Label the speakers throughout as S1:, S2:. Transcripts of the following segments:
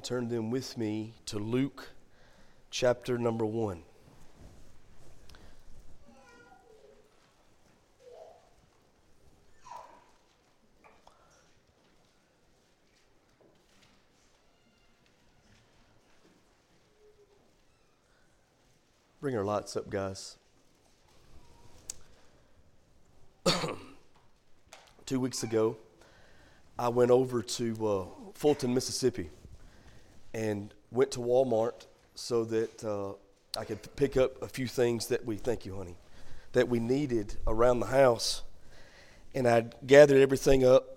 S1: and turn them with me to Luke chapter number 1. Bring our lights up, guys. Two weeks ago, I went over to uh, Fulton, Mississippi, and went to Walmart so that uh, I could pick up a few things that we, thank you, honey, that we needed around the house. And I gathered everything up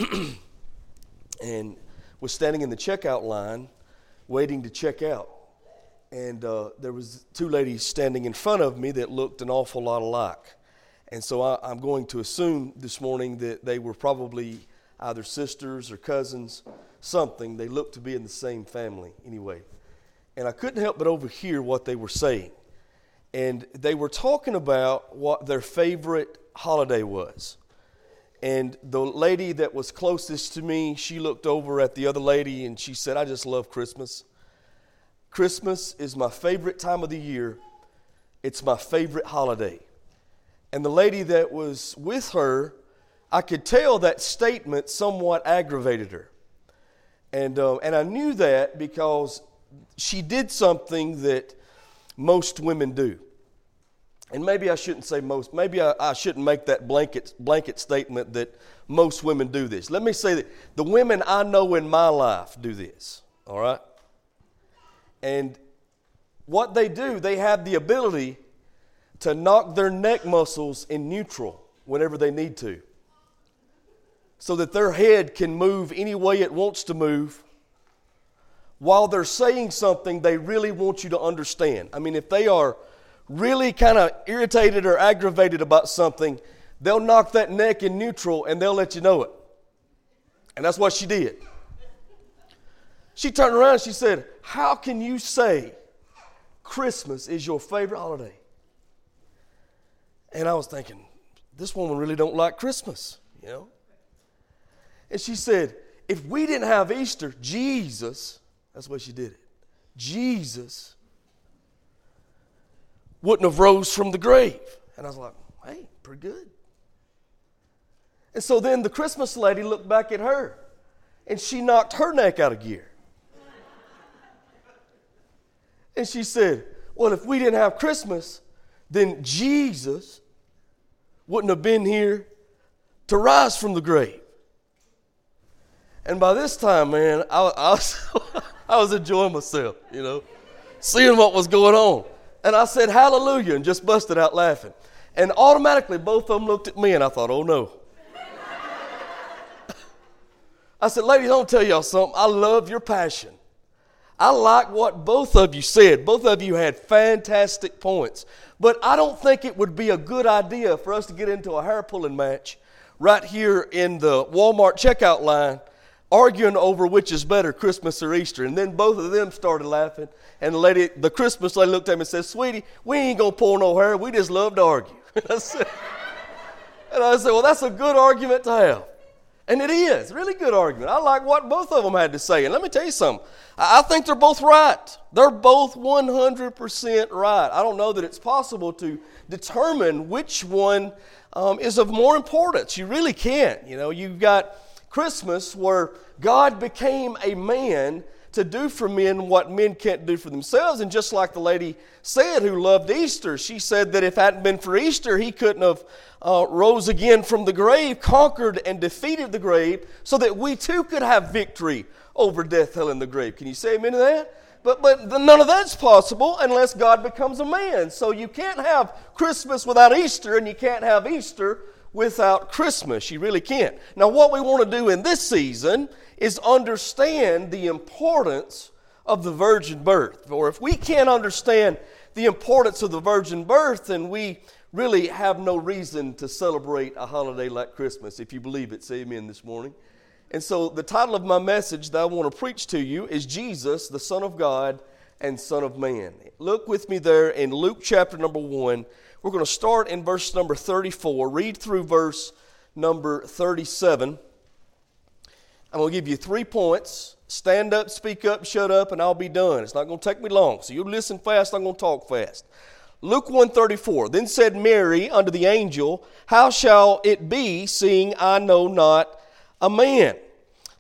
S1: and was standing in the checkout line waiting to check out and uh, there was two ladies standing in front of me that looked an awful lot alike. And so I, I'm going to assume this morning that they were probably either sisters or cousins, something. They looked to be in the same family anyway. And I couldn't help but overhear what they were saying. And they were talking about what their favorite holiday was. And the lady that was closest to me, she looked over at the other lady and she said, I just love Christmas. Christmas is my favorite time of the year. It's my favorite holiday. And the lady that was with her, I could tell that statement somewhat aggravated her. And, uh, and I knew that because she did something that most women do. And maybe I shouldn't say most, maybe I, I shouldn't make that blanket, blanket statement that most women do this. Let me say that the women I know in my life do this, all right? And what they do, they have the ability to knock their neck muscles in neutral whenever they need to. So that their head can move any way it wants to move while they're saying something they really want you to understand. I mean, if they are really kind of irritated or aggravated about something, they'll knock that neck in neutral and they'll let you know it. And that's what she did. She turned around she said, How can you say Christmas is your favorite holiday? And I was thinking, this woman really don't like Christmas, you know? And she said, if we didn't have Easter, Jesus, that's why she did it. Jesus wouldn't have rose from the grave. And I was like, hey, pretty good. And so then the Christmas lady looked back at her and she knocked her neck out of gear. And she said, Well, if we didn't have Christmas, then Jesus wouldn't have been here to rise from the grave. And by this time, man, I, I, was, I was enjoying myself, you know, seeing what was going on. And I said, Hallelujah, and just busted out laughing. And automatically, both of them looked at me, and I thought, Oh no. I said, Ladies, I want to tell y'all something. I love your passion. I like what both of you said. Both of you had fantastic points. But I don't think it would be a good idea for us to get into a hair pulling match right here in the Walmart checkout line, arguing over which is better, Christmas or Easter. And then both of them started laughing. And the lady, the Christmas lady looked at me and said, Sweetie, we ain't to pull no hair. We just love to argue. and I said, Well, that's a good argument to have. And it is, really good argument. I like what both of them had to say. And let me tell you something. I think they're both right. They're both 100% right. I don't know that it's possible to determine which one um, is of more importance. You really can't. You know, you've got Christmas where God became a man to do for men what men can't do for themselves. And just like the lady said who loved Easter, she said that if it hadn't been for Easter, he couldn't have uh, rose again from the grave, conquered and defeated the grave, so that we too could have victory over death, hell, and the grave. Can you say amen to that? But, but none of that's possible unless God becomes a man. So you can't have Christmas without Easter, and you can't have Easter without Christmas. You really can't. Now, what we want to do in this season is understand the importance of the virgin birth. Or if we can't understand the importance of the virgin birth, then we really have no reason to celebrate a holiday like Christmas. If you believe it, say amen this morning. And so, the title of my message that I want to preach to you is Jesus, the Son of God and Son of Man. Look with me there in Luke chapter number 1. We're going to start in verse number 34, read through verse number 37. I'm going to give you three points. Stand up, speak up, shut up, and I'll be done. It's not going to take me long. So you listen fast, I'm going to talk fast. Luke 134. Then said Mary unto the angel, How shall it be, seeing I know not a man?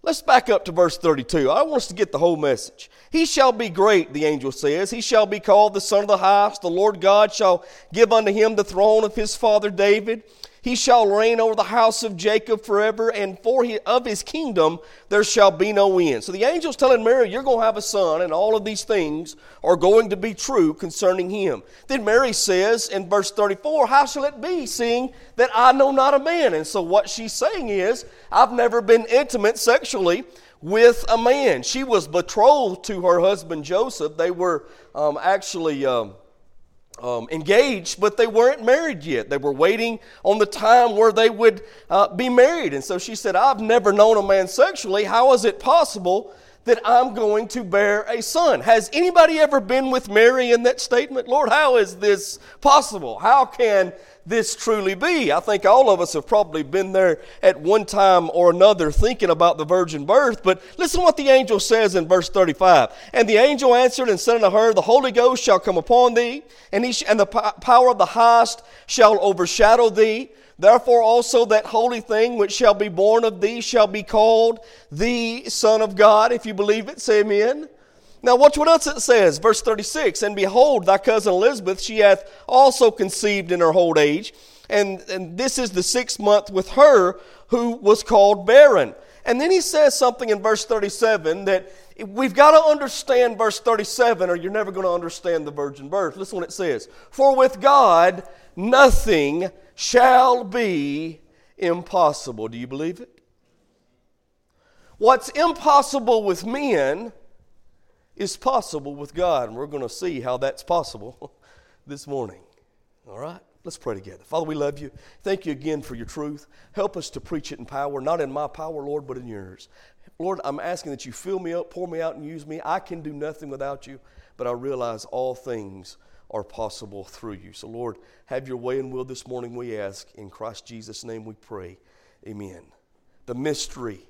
S1: Let's back up to verse 32. I want us to get the whole message. He shall be great, the angel says. He shall be called the Son of the Highest. The Lord God shall give unto him the throne of his father David he shall reign over the house of Jacob forever, and for his, of his kingdom there shall be no end. So the angel's telling Mary, You're going to have a son, and all of these things are going to be true concerning him. Then Mary says in verse 34, How shall it be, seeing that I know not a man? And so what she's saying is, I've never been intimate sexually with a man. She was betrothed to her husband Joseph. They were um, actually. Um, um, engaged, but they weren't married yet. They were waiting on the time where they would uh, be married. And so she said, I've never known a man sexually. How is it possible that I'm going to bear a son? Has anybody ever been with Mary in that statement? Lord, how is this possible? How can this truly be? I think all of us have probably been there at one time or another thinking about the virgin birth. But listen what the angel says in verse 35. And the angel answered and said unto her, The Holy Ghost shall come upon thee, and, he sh- and the power of the highest shall overshadow thee. Therefore also that holy thing which shall be born of thee shall be called the Son of God. If you believe it, say amen. Now, watch what else it says. Verse 36 And behold, thy cousin Elizabeth, she hath also conceived in her old age. And, and this is the sixth month with her who was called barren. And then he says something in verse 37 that we've got to understand verse 37 or you're never going to understand the virgin birth. Listen what it says For with God nothing shall be impossible. Do you believe it? What's impossible with men is possible with God. And we're going to see how that's possible this morning. All right? Let's pray together. Father, we love you. Thank you again for your truth. Help us to preach it in power, not in my power, Lord, but in yours. Lord, I'm asking that you fill me up, pour me out, and use me. I can do nothing without you, but I realize all things are possible through you. So, Lord, have your way and will this morning, we ask. In Christ Jesus' name we pray. Amen. The mystery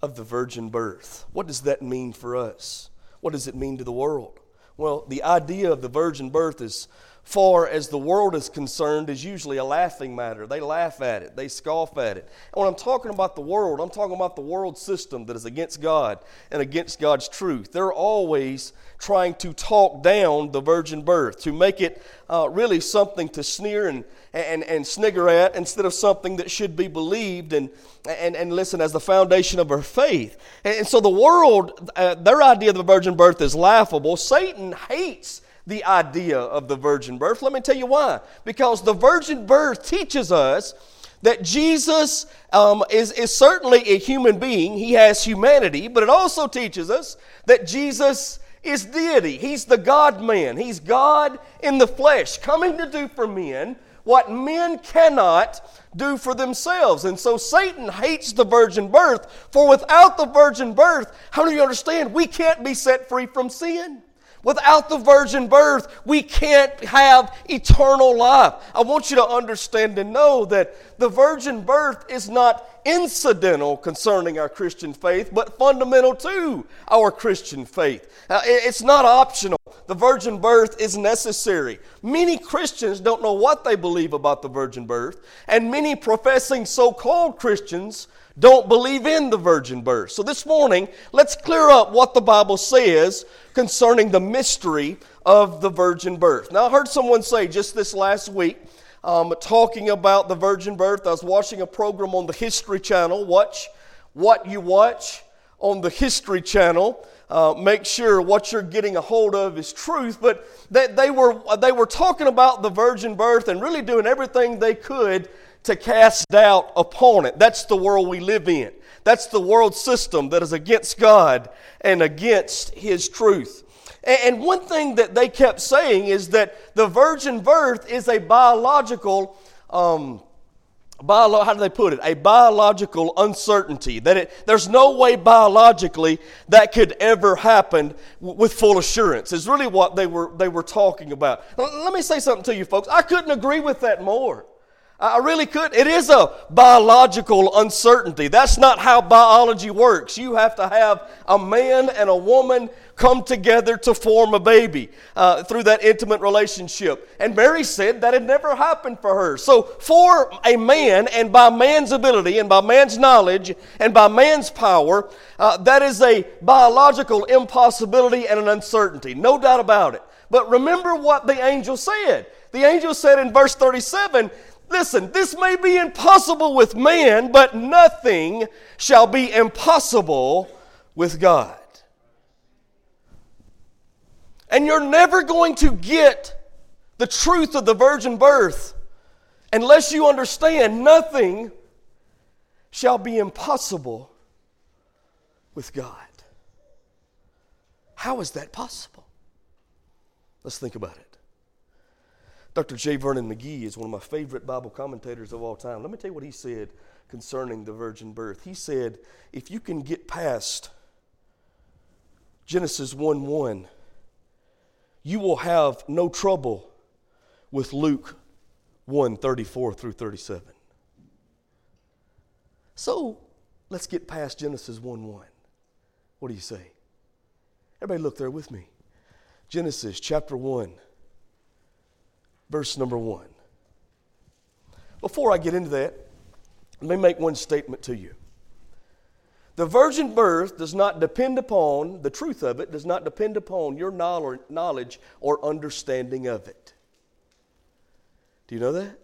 S1: of the virgin birth. What does that mean for us? What does it mean to the world? Well, the idea of the virgin birth, as far as the world is concerned, is usually a laughing matter. They laugh at it, they scoff at it. And when I'm talking about the world, I'm talking about the world system that is against God and against God's truth. They're always trying to talk down the virgin birth, to make it uh, really something to sneer and, and, and snigger at instead of something that should be believed and, and, and listen as the foundation of our faith. And, so the world, uh, their idea of the virgin birth is laughable. Satan hates the idea of the virgin birth. Let me tell you why. Because the virgin birth teaches us that Jesus um, is, is certainly a human being, he has humanity, but it also teaches us that Jesus is deity. He's the God man. He's God in the flesh, coming to do for men what men cannot do for themselves. And so Satan hates the virgin birth, for without the virgin birth, how do you understand? We can't be set free from sin. Without the virgin birth, we can't have eternal life. I want you to understand and know that the virgin birth is not incidental concerning our Christian faith, but fundamental to our Christian faith. It's not optional. The virgin birth is necessary. Many Christians don't know what they believe about the virgin birth, and many professing so called Christians don't believe in the virgin birth. So this morning, let's clear up what the Bible says concerning the mystery of the virgin birth. Now, I heard someone say just this last week, um, talking about the virgin birth. I was watching a program on the History Channel. Watch what you watch on the History Channel. Uh, make sure what you're getting a hold of is truth. But they, they, were, they were talking about the virgin birth and really doing everything they could to cast doubt upon it. That's the world we live in. That's the world system that is against God and against His truth. And one thing that they kept saying is that the virgin birth is a biological, um, bio, how do they put it? A biological uncertainty. That it, there's no way biologically that could ever happen with full assurance, is really what they were, they were talking about. Let me say something to you folks. I couldn't agree with that more. I really could. It is a biological uncertainty. That's not how biology works. You have to have a man and a woman come together to form a baby uh, through that intimate relationship. And Mary said that had never happened for her. So, for a man, and by man's ability, and by man's knowledge, and by man's power, uh, that is a biological impossibility and an uncertainty. No doubt about it. But remember what the angel said. The angel said in verse 37 Listen, this may be impossible with man, but nothing shall be impossible with God. And you're never going to get the truth of the virgin birth unless you understand nothing shall be impossible with God. How is that possible? Let's think about it. Dr. J. Vernon McGee is one of my favorite Bible commentators of all time. Let me tell you what he said concerning the virgin birth. He said, if you can get past Genesis 1 1, you will have no trouble with Luke 1 34 through 37. So let's get past Genesis 1 1. What do you say? Everybody, look there with me. Genesis chapter 1, verse number 1. Before I get into that, let me make one statement to you. The virgin birth does not depend upon, the truth of it does not depend upon your knowledge or understanding of it. Do you know that?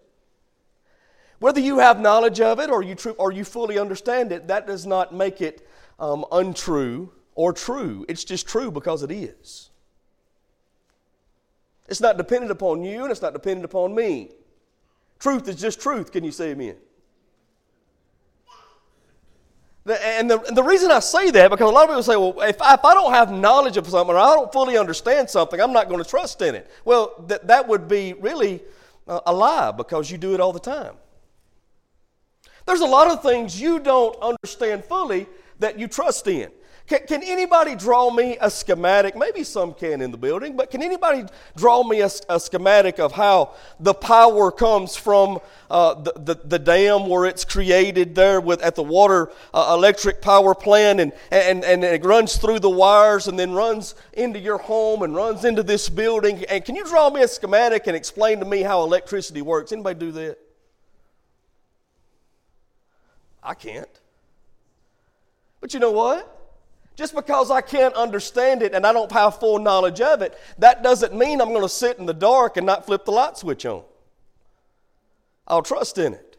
S1: Whether you have knowledge of it or you, tr- or you fully understand it, that does not make it um, untrue or true. It's just true because it is. It's not dependent upon you and it's not dependent upon me. Truth is just truth. Can you say amen? And the, and the reason I say that, because a lot of people say, well, if I, if I don't have knowledge of something or I don't fully understand something, I'm not going to trust in it. Well, that, that would be really uh, a lie because you do it all the time. There's a lot of things you don't understand fully that you trust in. Can, can, anybody draw me a schematic? Maybe some can in the building, but can anybody draw me a, a schematic of how the power comes from uh, the, the, the, dam where it's created there with, at the water uh, electric power plant and, and, and it runs through the wires and then runs into your home and runs into this building? And can you draw me a schematic and explain to me how electricity works? Anybody do that? I can't. But you know what? Just because I can't understand it and I don't have full knowledge of it, that doesn't mean I'm going to sit in the dark and not flip the light switch on. I'll trust in it.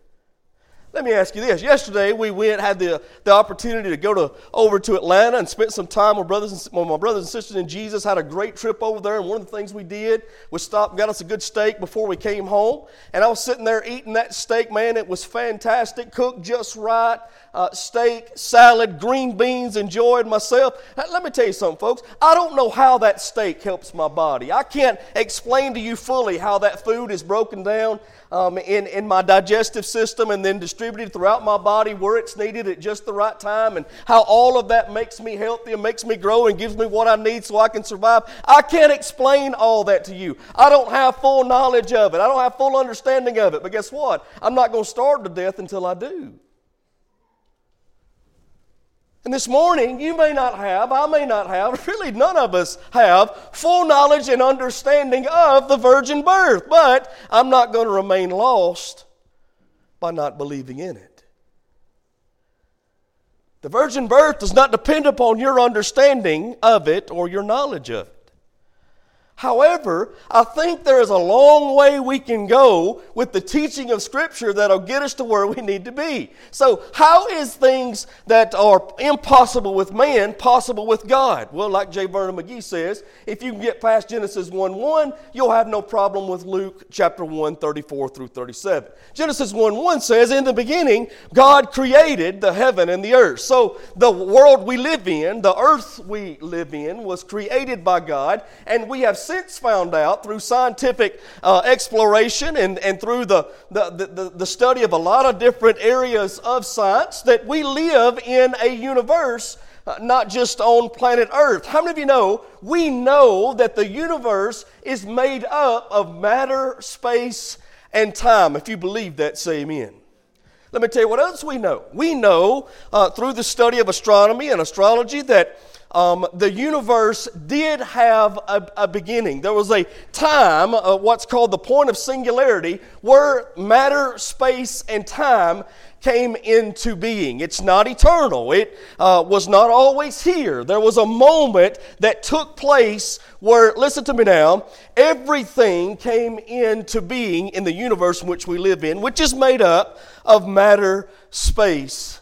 S1: Let me ask you this. Yesterday we went, had the, the opportunity to go to over to Atlanta and spent some time with brothers and, with my brothers and sisters in Jesus. Had a great trip over there, and one of the things we did was stop got us a good steak before we came home. And I was sitting there eating that steak, man. It was fantastic, cooked just right. Uh, steak, salad, green beans, enjoyed myself. Let me tell you something, folks. I don't know how that steak helps my body. I can't explain to you fully how that food is broken down um, in, in my digestive system and then distributed throughout my body where it's needed at just the right time, and how all of that makes me healthy and makes me grow and gives me what I need so I can survive. I can't explain all that to you. I don't have full knowledge of it, I don't have full understanding of it. But guess what? I'm not going to starve to death until I do. And this morning, you may not have, I may not have, really none of us have full knowledge and understanding of the virgin birth. But I'm not going to remain lost by not believing in it. The virgin birth does not depend upon your understanding of it or your knowledge of it. However, I think there is a long way we can go with the teaching of Scripture that'll get us to where we need to be. So, how is things that are impossible with man possible with God? Well, like J. Vernon McGee says, if you can get past Genesis 1 1, you'll have no problem with Luke chapter 1, 34 through 37. Genesis 1 1 says, In the beginning, God created the heaven and the earth. So, the world we live in, the earth we live in, was created by God, and we have since found out through scientific uh, exploration and, and through the, the, the, the study of a lot of different areas of science that we live in a universe uh, not just on planet Earth. How many of you know we know that the universe is made up of matter, space, and time. If you believe that, say amen. Let me tell you what else we know. We know uh, through the study of astronomy and astrology that um, the universe did have a, a, beginning. There was a time, uh, what's called the point of singularity, where matter, space, and time came into being. It's not eternal, it uh, was not always here. There was a moment that took place where, listen to me now, everything came into being in the universe in which we live in, which is made up of matter, space,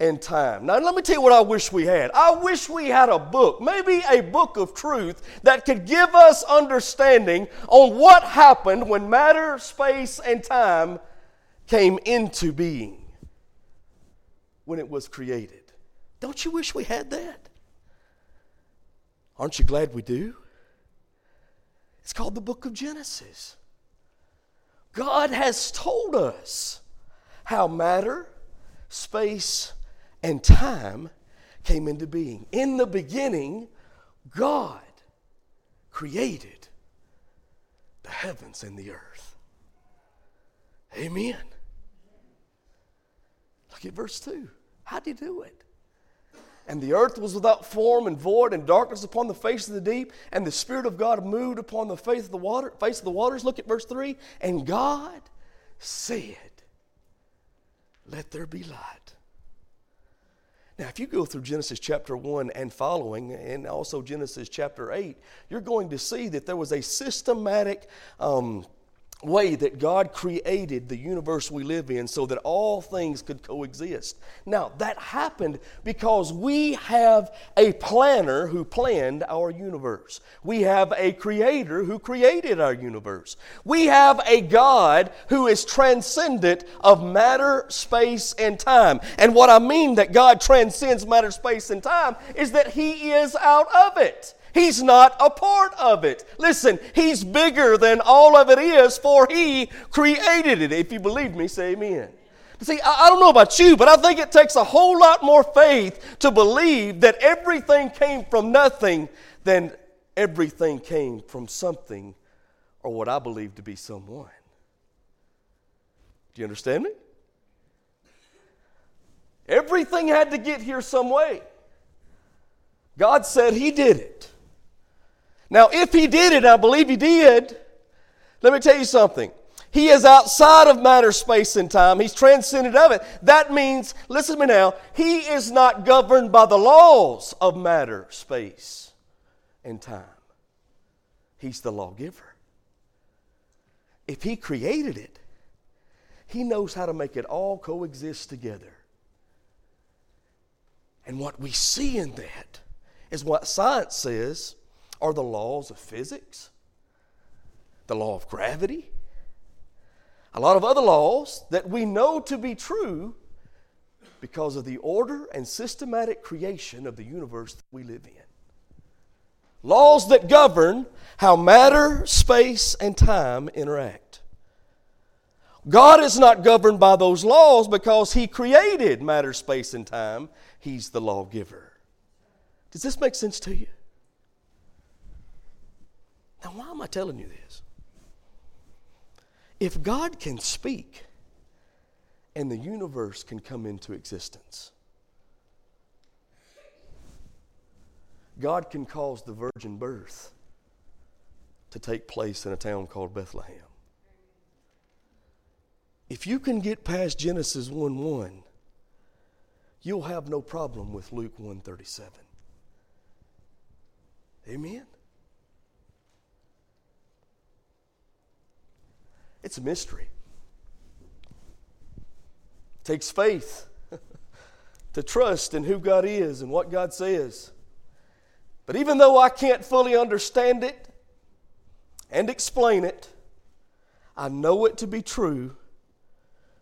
S1: and time. Now, let me tell you what I wish we had. I wish we had a book, maybe a book of truth, that could give us understanding on what happened when matter, space, and time came into being when it was created. Don't you wish we had that? Aren't you glad we do? It's called the book of Genesis. God has told us how matter, space, and time came into being. In the beginning, God created the heavens and the earth. Amen. Look at verse 2. How did he do it? And the earth was without form and void, and darkness upon the face of the deep, and the Spirit of God moved upon the face of the water, face of the waters. Look at verse 3. And God said, Let there be light. Now, if you go through Genesis chapter 1 and following, and also Genesis chapter 8, you're going to see that there was a systematic um, way that God created the universe we live in so that all things could coexist. Now, that happened because we have a planner who planned our universe. We have a creator who created our universe. We have a God who is transcendent of matter, space, and time. And what I mean that God transcends matter, space, and time is that He is out of it. He's not a part of it. Listen, He's bigger than all of it is, for He created it. If you believe me, say amen. See, I don't know about you, but I think it takes a whole lot more faith to believe that everything came from nothing than everything came from something or what I believe to be someone. Do you understand me? Everything had to get here some way. God said He did it. Now, if he did it, I believe he did, let me tell you something. He is outside of matter, space, and time. He's transcended of it. That means, listen to me now, he is not governed by the laws of matter, space, and time. He's the lawgiver. If he created it, he knows how to make it all coexist together. And what we see in that is what science says are the laws of physics, the law of gravity, a lot of other laws that we know to be true because of the order and systematic creation of the universe that we live in. Laws that govern how matter, space, and time interact. God is not governed by those laws because He created matter, space, and time. He's the lawgiver. Does this make sense to you? Now, why am I telling you this? If God can speak and the universe can come into existence, God can cause the virgin birth to take place in a town called Bethlehem. If you can get past Genesis 1 1, you'll have no problem with Luke 137. Amen? It's a mystery. It takes faith to trust in who God is and what God says. But even though I can't fully understand it and explain it, I know it to be true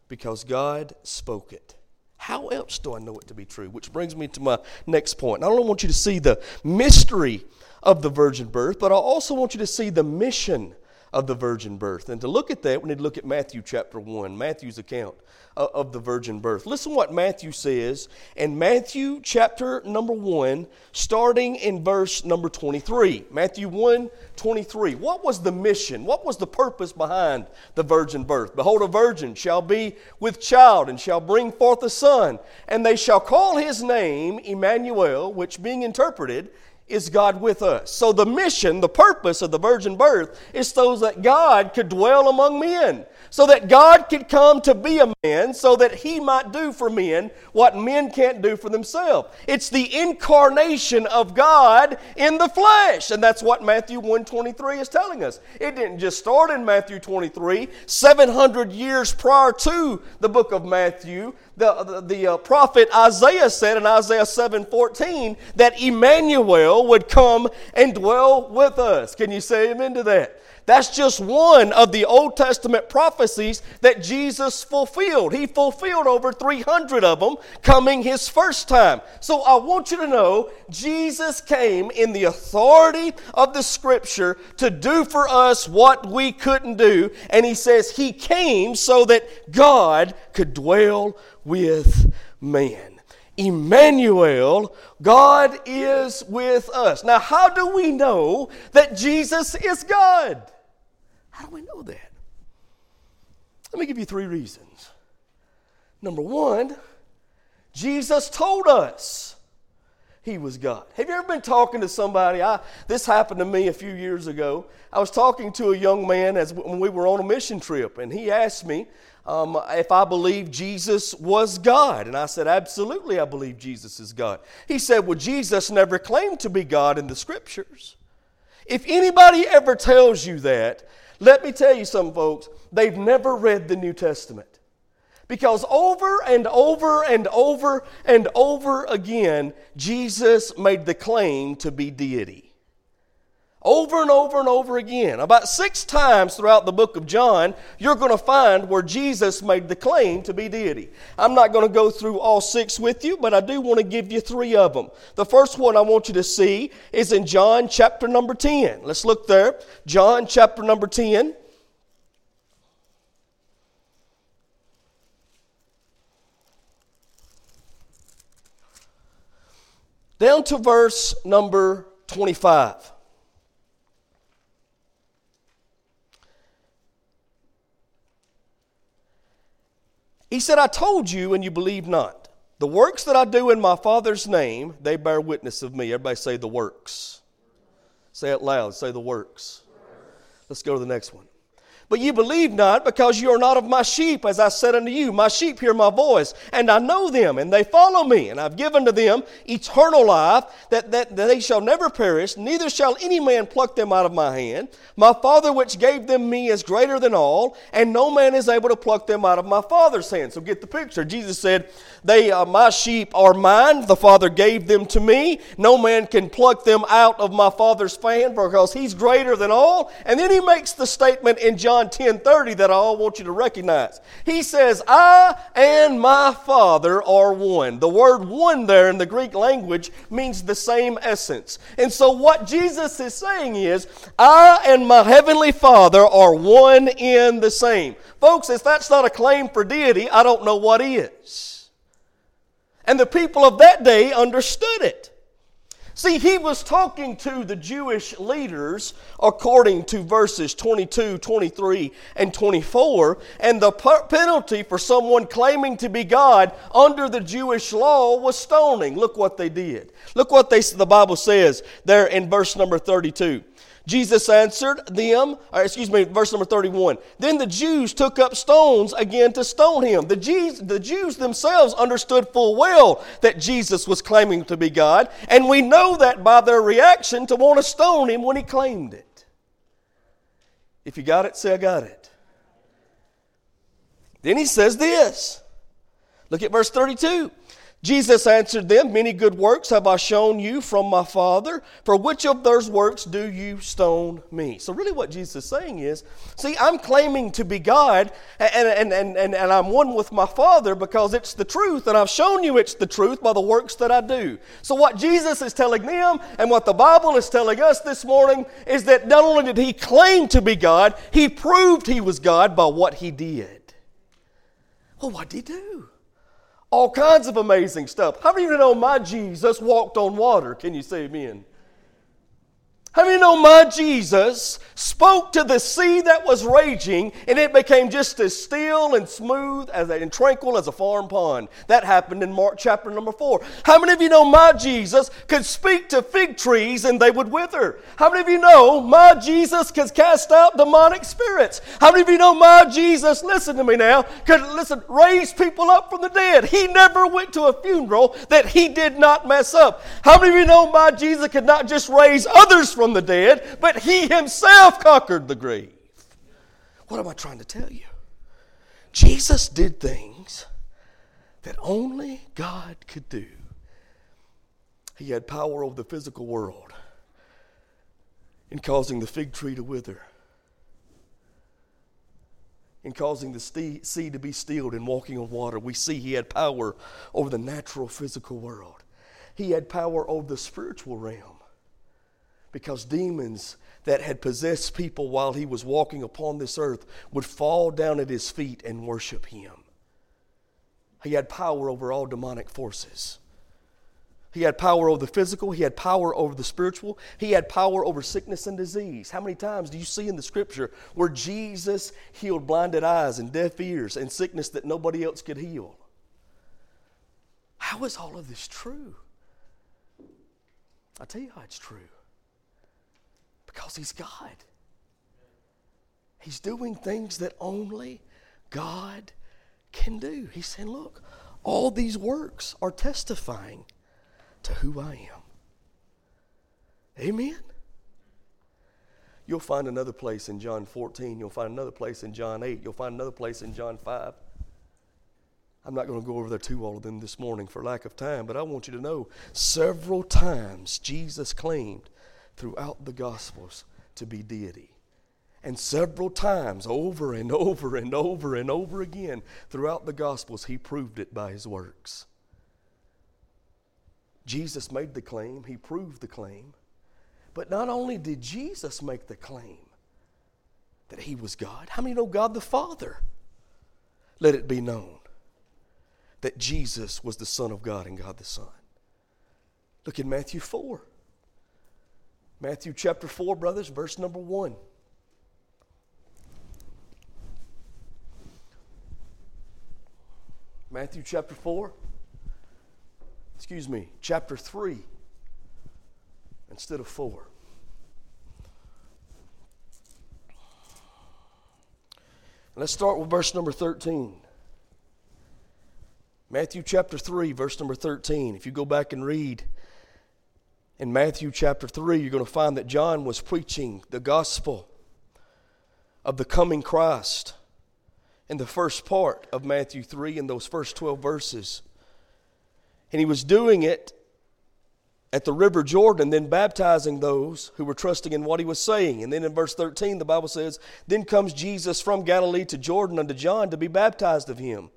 S1: because God spoke it. How else do I know it to be true? Which brings me to my next point. I don't want you to see the mystery of the virgin birth, but I also want you to see the mission of the virgin birth. And to look at that, we need to look at Matthew chapter 1, Matthew's account of the virgin birth. Listen what Matthew says in Matthew chapter number 1, starting in verse number 23. Matthew 1 23. What was the mission? What was the purpose behind the virgin birth? Behold, a virgin shall be with child and shall bring forth a son, and they shall call his name Emmanuel, which being interpreted is God with us. So, the mission, the purpose of the virgin birth is so that God could dwell among men, so that God could come to be a man, so that he might do for men what men can't do for themselves. It's the incarnation of God in the flesh, and that's what Matthew 123 is telling us. It didn't just start in Matthew 23, 700 years prior to the book of Matthew, the, the, the uh, prophet Isaiah said in Isaiah 7:14 that Emmanuel would come and dwell with us. Can you say amen to that? That's just one of the Old Testament prophecies that Jesus fulfilled. He fulfilled over 300 of them coming his first time. So I want you to know Jesus came in the authority of the Scripture to do for us what we couldn't do. And he says he came so that God could dwell with man. Emmanuel, God is with us. Now, how do we know that Jesus is God? How do we know that? Let me give you three reasons. Number one, Jesus told us he was God. Have you ever been talking to somebody? I, this happened to me a few years ago. I was talking to a young man as when we were on a mission trip, and he asked me um, if I believe Jesus was God. And I said, Absolutely, I believe Jesus is God. He said, Well, Jesus never claimed to be God in the scriptures. If anybody ever tells you that, let me tell you something, folks. They've never read the New Testament. Because over and over and over and over again, Jesus made the claim to be deity. Over and over and over again. About six times throughout the book of John, you're going to find where Jesus made the claim to be deity. I'm not going to go through all six with you, but I do want to give you three of them. The first one I want you to see is in John chapter number 10. Let's look there. John chapter number 10. Down to verse number 25. He said, I told you, and you believe not. The works that I do in my Father's name, they bear witness of me. Everybody say the works. Say it loud. Say the works. Let's go to the next one. But you believe not, because you are not of my sheep, as I said unto you. My sheep hear my voice, and I know them, and they follow me. And I've given to them eternal life, that, that, that they shall never perish, neither shall any man pluck them out of my hand. My Father which gave them me is greater than all, and no man is able to pluck them out of my Father's hand. So get the picture. Jesus said, They uh, my sheep are mine. The Father gave them to me. No man can pluck them out of my Father's hand because he's greater than all. And then he makes the statement in John John 10 30 that I all want you to recognize. He says, I and my Father are one. The word one there in the Greek language means the same essence. And so what Jesus is saying is, I and my heavenly Father are one in the same. Folks, if that's not a claim for deity, I don't know what is. And the people of that day understood it. See, he was talking to the Jewish leaders according to verses 22, 23, and 24, and the penalty for someone claiming to be God under the Jewish law was stoning. Look what they did. Look what they, the Bible says there in verse number 32. Jesus answered them, or excuse me, verse number 31. Then the Jews took up stones again to stone him. The Jews, the Jews themselves understood full well that Jesus was claiming to be God, and we know that by their reaction to want to stone him when he claimed it. If you got it, say, I got it. Then he says this. Look at verse 32. Jesus answered them, Many good works have I shown you from my Father. For which of those works do you stone me? So, really, what Jesus is saying is, see, I'm claiming to be God, and, and, and, and, and I'm one with my Father because it's the truth, and I've shown you it's the truth by the works that I do. So, what Jesus is telling them, and what the Bible is telling us this morning, is that not only did he claim to be God, he proved he was God by what he did. Well, what did he do? All kinds of amazing stuff. How many of you know my Jesus walked on water? Can you say amen? How many know my Jesus spoke to the sea that was raging and it became just as still and smooth as and tranquil as a farm pond? That happened in Mark chapter number four. How many of you know my Jesus could speak to fig trees and they would wither? How many of you know my Jesus could cast out demonic spirits? How many of you know my Jesus, listen to me now, could listen, raise people up from the dead? He never went to a funeral that he did not mess up. How many of you know my Jesus could not just raise others from the dead, but he himself conquered the grave. What am I trying to tell you? Jesus did things that only God could do. He had power over the physical world in causing the fig tree to wither, in causing the sea to be stilled and walking on water. We see he had power over the natural physical world, he had power over the spiritual realm because demons that had possessed people while he was walking upon this earth would fall down at his feet and worship him. He had power over all demonic forces. He had power over the physical, he had power over the spiritual, he had power over sickness and disease. How many times do you see in the scripture where Jesus healed blinded eyes and deaf ears and sickness that nobody else could heal? How is all of this true? i tell you how it's true. Because He's God. He's doing things that only God can do. He's saying, Look, all these works are testifying to who I am. Amen. You'll find another place in John 14. You'll find another place in John 8. You'll find another place in John 5. I'm not going to go over there to all of them this morning for lack of time, but I want you to know several times Jesus claimed throughout the Gospels to be deity. And several times, over and over and over and over again, throughout the Gospels, he proved it by his works. Jesus made the claim, he proved the claim. But not only did Jesus make the claim that he was God, how many know God the Father? Let it be known that Jesus was the Son of God and God the Son. Look in Matthew 4. Matthew chapter 4, brothers, verse number 1. Matthew chapter 4, excuse me, chapter 3 instead of 4. Let's start with verse number 13. Matthew chapter 3, verse number 13. If you go back and read, in Matthew chapter 3, you're going to find that John was preaching the gospel of the coming Christ in the first part of Matthew 3 in those first 12 verses. And he was doing it at the river Jordan, then baptizing those who were trusting in what he was saying. And then in verse 13, the Bible says, Then comes Jesus from Galilee to Jordan unto John to be baptized of him.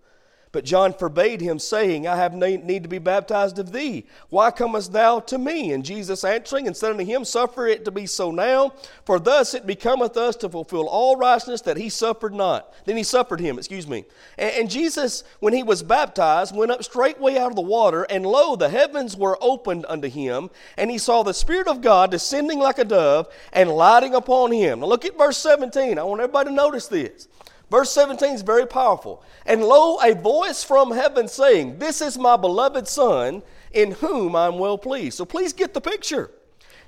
S1: But John forbade him, saying, I have need to be baptized of thee. Why comest thou to me? And Jesus answering and said unto him, Suffer it to be so now, for thus it becometh us to fulfill all righteousness that he suffered not. Then he suffered him, excuse me. And, Jesus, when he was baptized, went up straightway out of the water, and lo, the heavens were opened unto him, and he saw the Spirit of God descending like a dove and lighting upon him. Now look at verse 17. I want everybody to notice this. Verse 17 is very powerful. And lo, a voice from heaven saying, This is my beloved Son, in whom I'm well pleased. So please get the picture.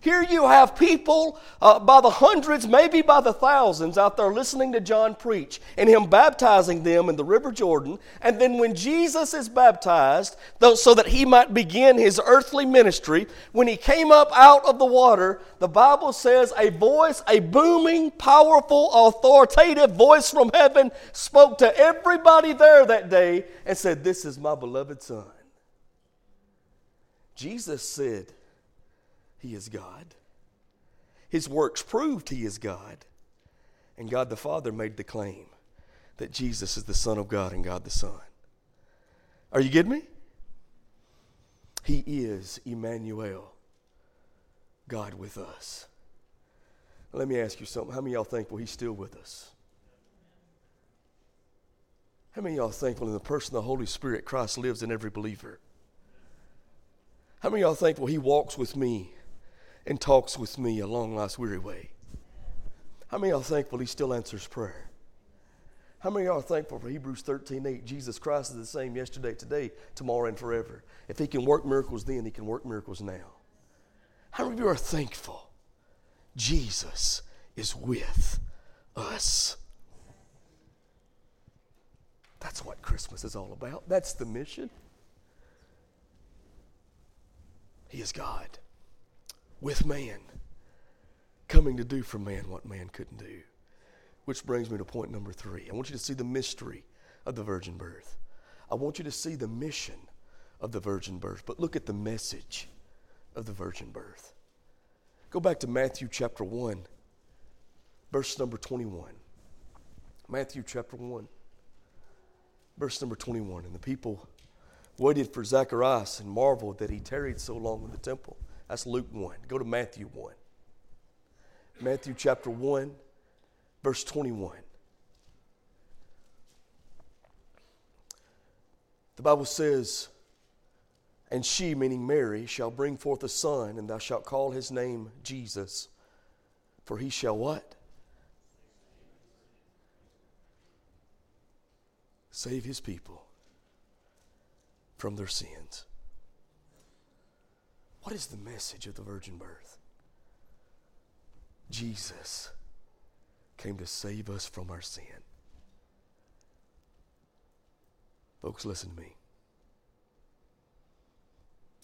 S1: Here you have people uh, by the hundreds, maybe by the thousands, out there listening to John preach and him baptizing them in the River Jordan. And then when Jesus is baptized, though, so that he might begin his earthly ministry, when he came up out of the water, the Bible says a voice, a booming, powerful, authoritative voice from heaven spoke to everybody there that day and said, This is my beloved Son. Jesus said he is God. His works proved he is God. And God the Father made the claim that Jesus is the Son of God and God the Son. Are you getting me? He is Emmanuel, God with us. Let me ask you something. How many y'all thankful He's still with us? How many y'all thankful in the person of the Holy Spirit Christ lives in every believer? How many y'all thankful He walks with me and talks with me a long life's weary way? How many y'all thankful He still answers prayer? How many are thankful for Hebrews 13 8? Jesus Christ is the same yesterday, today, tomorrow, and forever. If He can work miracles then, He can work miracles now. How many of you are thankful? Jesus is with us. That's what Christmas is all about. That's the mission. He is God with man, coming to do for man what man couldn't do. Which brings me to point number three. I want you to see the mystery of the virgin birth. I want you to see the mission of the virgin birth, but look at the message of the virgin birth. Go back to Matthew chapter 1, verse number 21. Matthew chapter 1, verse number 21. And the people waited for Zacharias and marveled that he tarried so long in the temple. That's Luke 1. Go to Matthew 1. Matthew chapter 1, verse 21. The Bible says, And she, meaning Mary, shall bring forth a son, and thou shalt call his name Jesus. For he shall what? Save his people from their sins. What is the message of the virgin birth? Jesus came to save us from our sin. Folks, listen to me.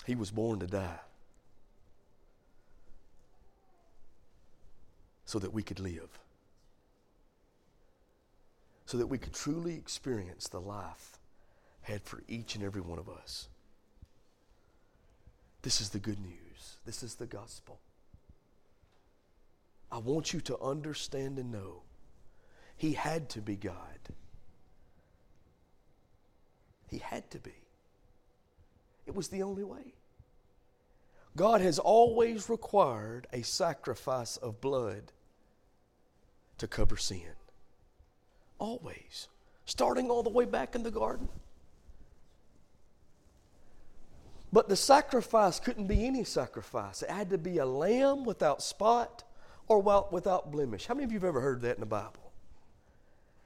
S1: He was born to die so that we could live, so that we could truly experience the life had for each and every one of us. This is the good news. This is the gospel. I want you to understand and know he had to be God. He had to be. It was the only way. God has always required a sacrifice of blood to cover sin. Always. Starting all the way back in the garden. But the sacrifice couldn't be any sacrifice. It had to be a lamb without spot or without blemish. How many of you have ever heard that in the Bible?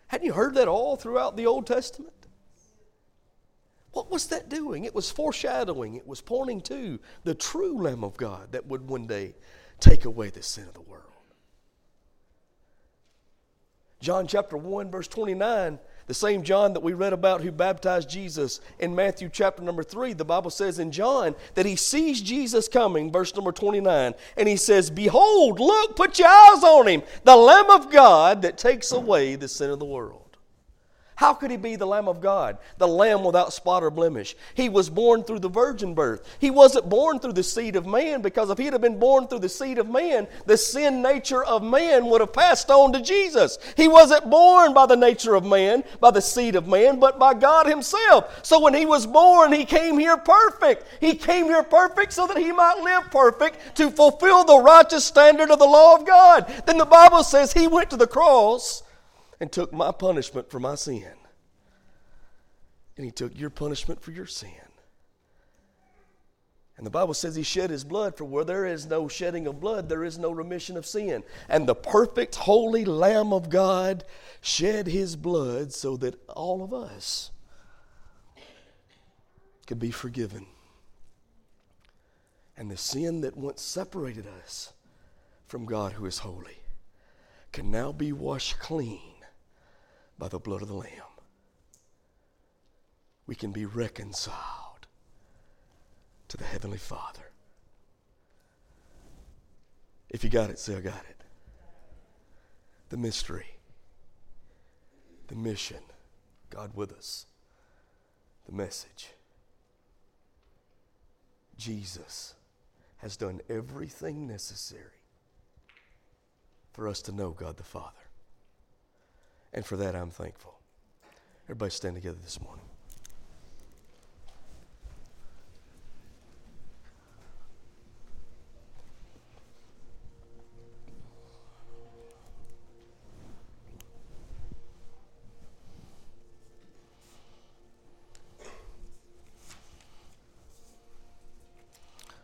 S1: Hadn't you heard that all throughout the Old Testament? What was that doing? It was foreshadowing, it was pointing to the true Lamb of God that would one day take away the sin of the world. John chapter 1, verse 29 the same John that we read about who baptized Jesus in Matthew chapter number 3, the Bible says in John that he sees Jesus coming, verse number 29, and he says, Behold, look, put your eyes on him, the Lamb of God that takes away the sin of the world. How could he be the Lamb of God, the Lamb without spot or blemish? He was born through the virgin birth. He wasn't born through the seed of man because if he'd have been born through the seed of man, the sin nature of man would have passed on to Jesus. He wasn't born by the nature of man, by the seed of man, but by God Himself. So when he was born, he came here perfect. He came here perfect so that he might live perfect to fulfill the righteous standard of the law of God. Then the Bible says he went to the cross and took my punishment for my sin. And he took your punishment for your sin. And the Bible says he shed his blood, for where there is no shedding of blood, there is no remission of sin. And the perfect, holy Lamb of God shed his blood so that all of us could be forgiven. And the sin that once separated us from God who is holy can now be washed clean by the blood of the Lamb. We can be reconciled to the Heavenly Father. If you got it, say, I got it. The mystery, the mission, God with us, the message. Jesus has done everything necessary for us to know God the Father. And for that, I'm thankful. Everybody stand together this morning.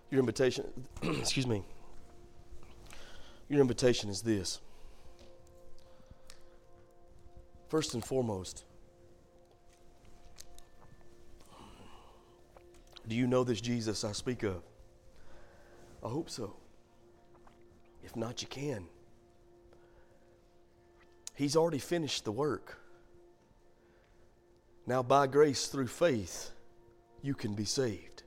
S1: Your invitation, excuse me, your invitation is this. First and foremost, do you know this Jesus I speak of? I hope so. If not, you can. He's already finished the work. Now, by grace through faith, you can be saved.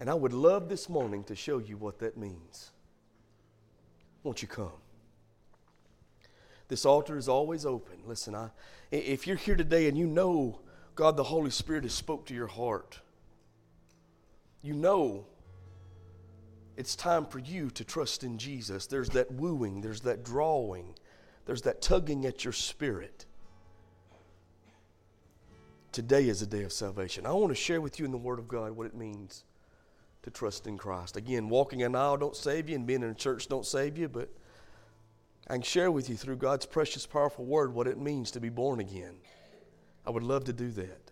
S1: And I would love this morning to show you what that means. Won't you come? This altar is always open. Listen, I, if you're here today and you know God the Holy Spirit has spoke to your heart, you know it's time for you to trust in Jesus. There's that wooing, there's that drawing, there's that tugging at your spirit. Today is a day of salvation. I want to share with you in the Word of God what it means to trust in Christ. Again, walking an aisle don't save you, and being in a church don't save you, but I can share with you through God's precious, powerful word what it means to be born again. I would love to do that.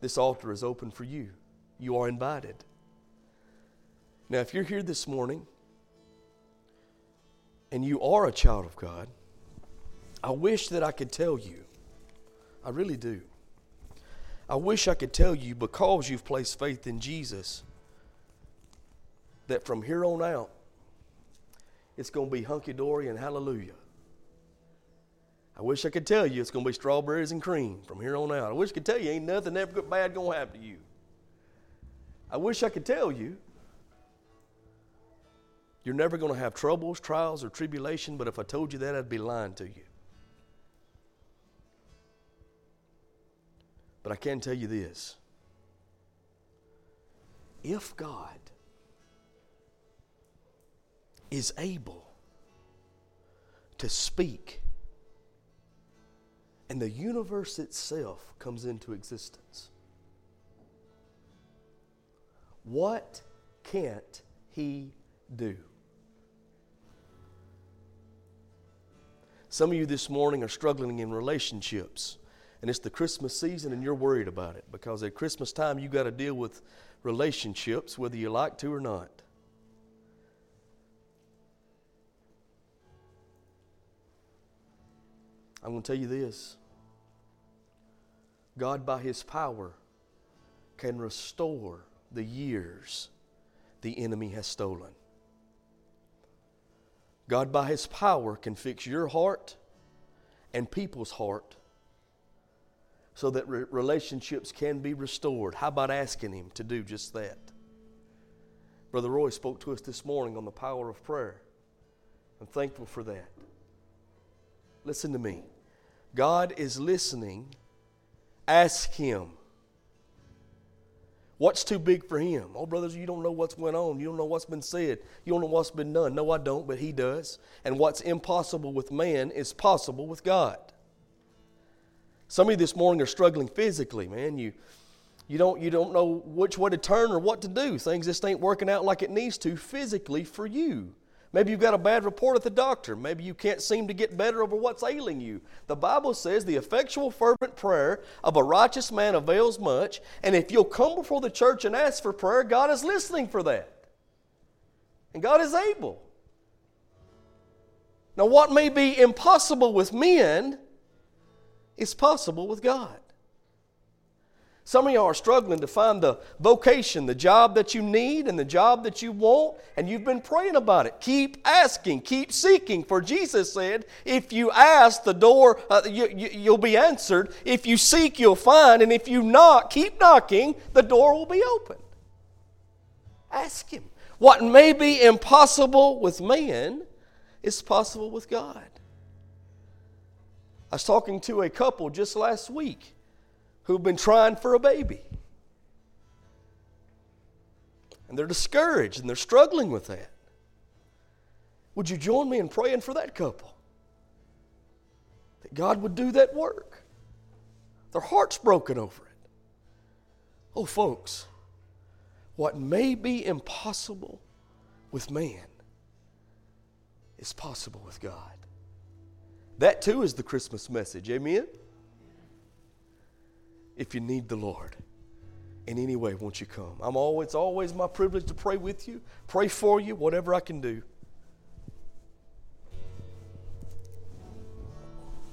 S1: This altar is open for you. You are invited. Now, if you're here this morning and you are a child of God, I wish that I could tell you. I really do. I wish I could tell you because you've placed faith in Jesus that from here on out, it's going to be hunky dory and hallelujah. I wish I could tell you it's going to be strawberries and cream from here on out. I wish I could tell you ain't nothing ever bad going to happen to you. I wish I could tell you you're never going to have troubles, trials, or tribulation, but if I told you that, I'd be lying to you. But I can tell you this if God is able to speak, and the universe itself comes into existence. What can't he do? Some of you this morning are struggling in relationships, and it's the Christmas season, and you're worried about it because at Christmas time you got to deal with relationships, whether you like to or not. I'm going to tell you this God, by His power, can restore the years the enemy has stolen. God, by His power, can fix your heart and people's heart so that re- relationships can be restored. How about asking Him to do just that? Brother Roy spoke to us this morning on the power of prayer. I'm thankful for that. Listen to me. God is listening. Ask Him. What's too big for Him? Oh, brothers, you don't know what's went on. You don't know what's been said. You don't know what's been done. No, I don't, but He does. And what's impossible with man is possible with God. Some of you this morning are struggling physically, man. You, you, don't, you don't know which way to turn or what to do. Things just ain't working out like it needs to physically for you. Maybe you've got a bad report at the doctor. Maybe you can't seem to get better over what's ailing you. The Bible says the effectual, fervent prayer of a righteous man avails much. And if you'll come before the church and ask for prayer, God is listening for that. And God is able. Now, what may be impossible with men is possible with God. Some of y'all are struggling to find the vocation, the job that you need and the job that you want, and you've been praying about it. Keep asking, keep seeking. For Jesus said, if you ask, the door, uh, you, you, you'll be answered. If you seek, you'll find. And if you knock, keep knocking, the door will be open. Ask Him. What may be impossible with man is possible with God. I was talking to a couple just last week who've been trying for a baby. and they're discouraged and they're struggling with that. Would you join me in praying for that couple? That God would do that work. Their heart's broken over it. Oh, folks, what may be impossible with man is possible with God. That too is the Christmas message. Amen? If you need the Lord in any way, won't you come? I'm always, it's always my privilege to pray with you, pray for you, whatever I can do.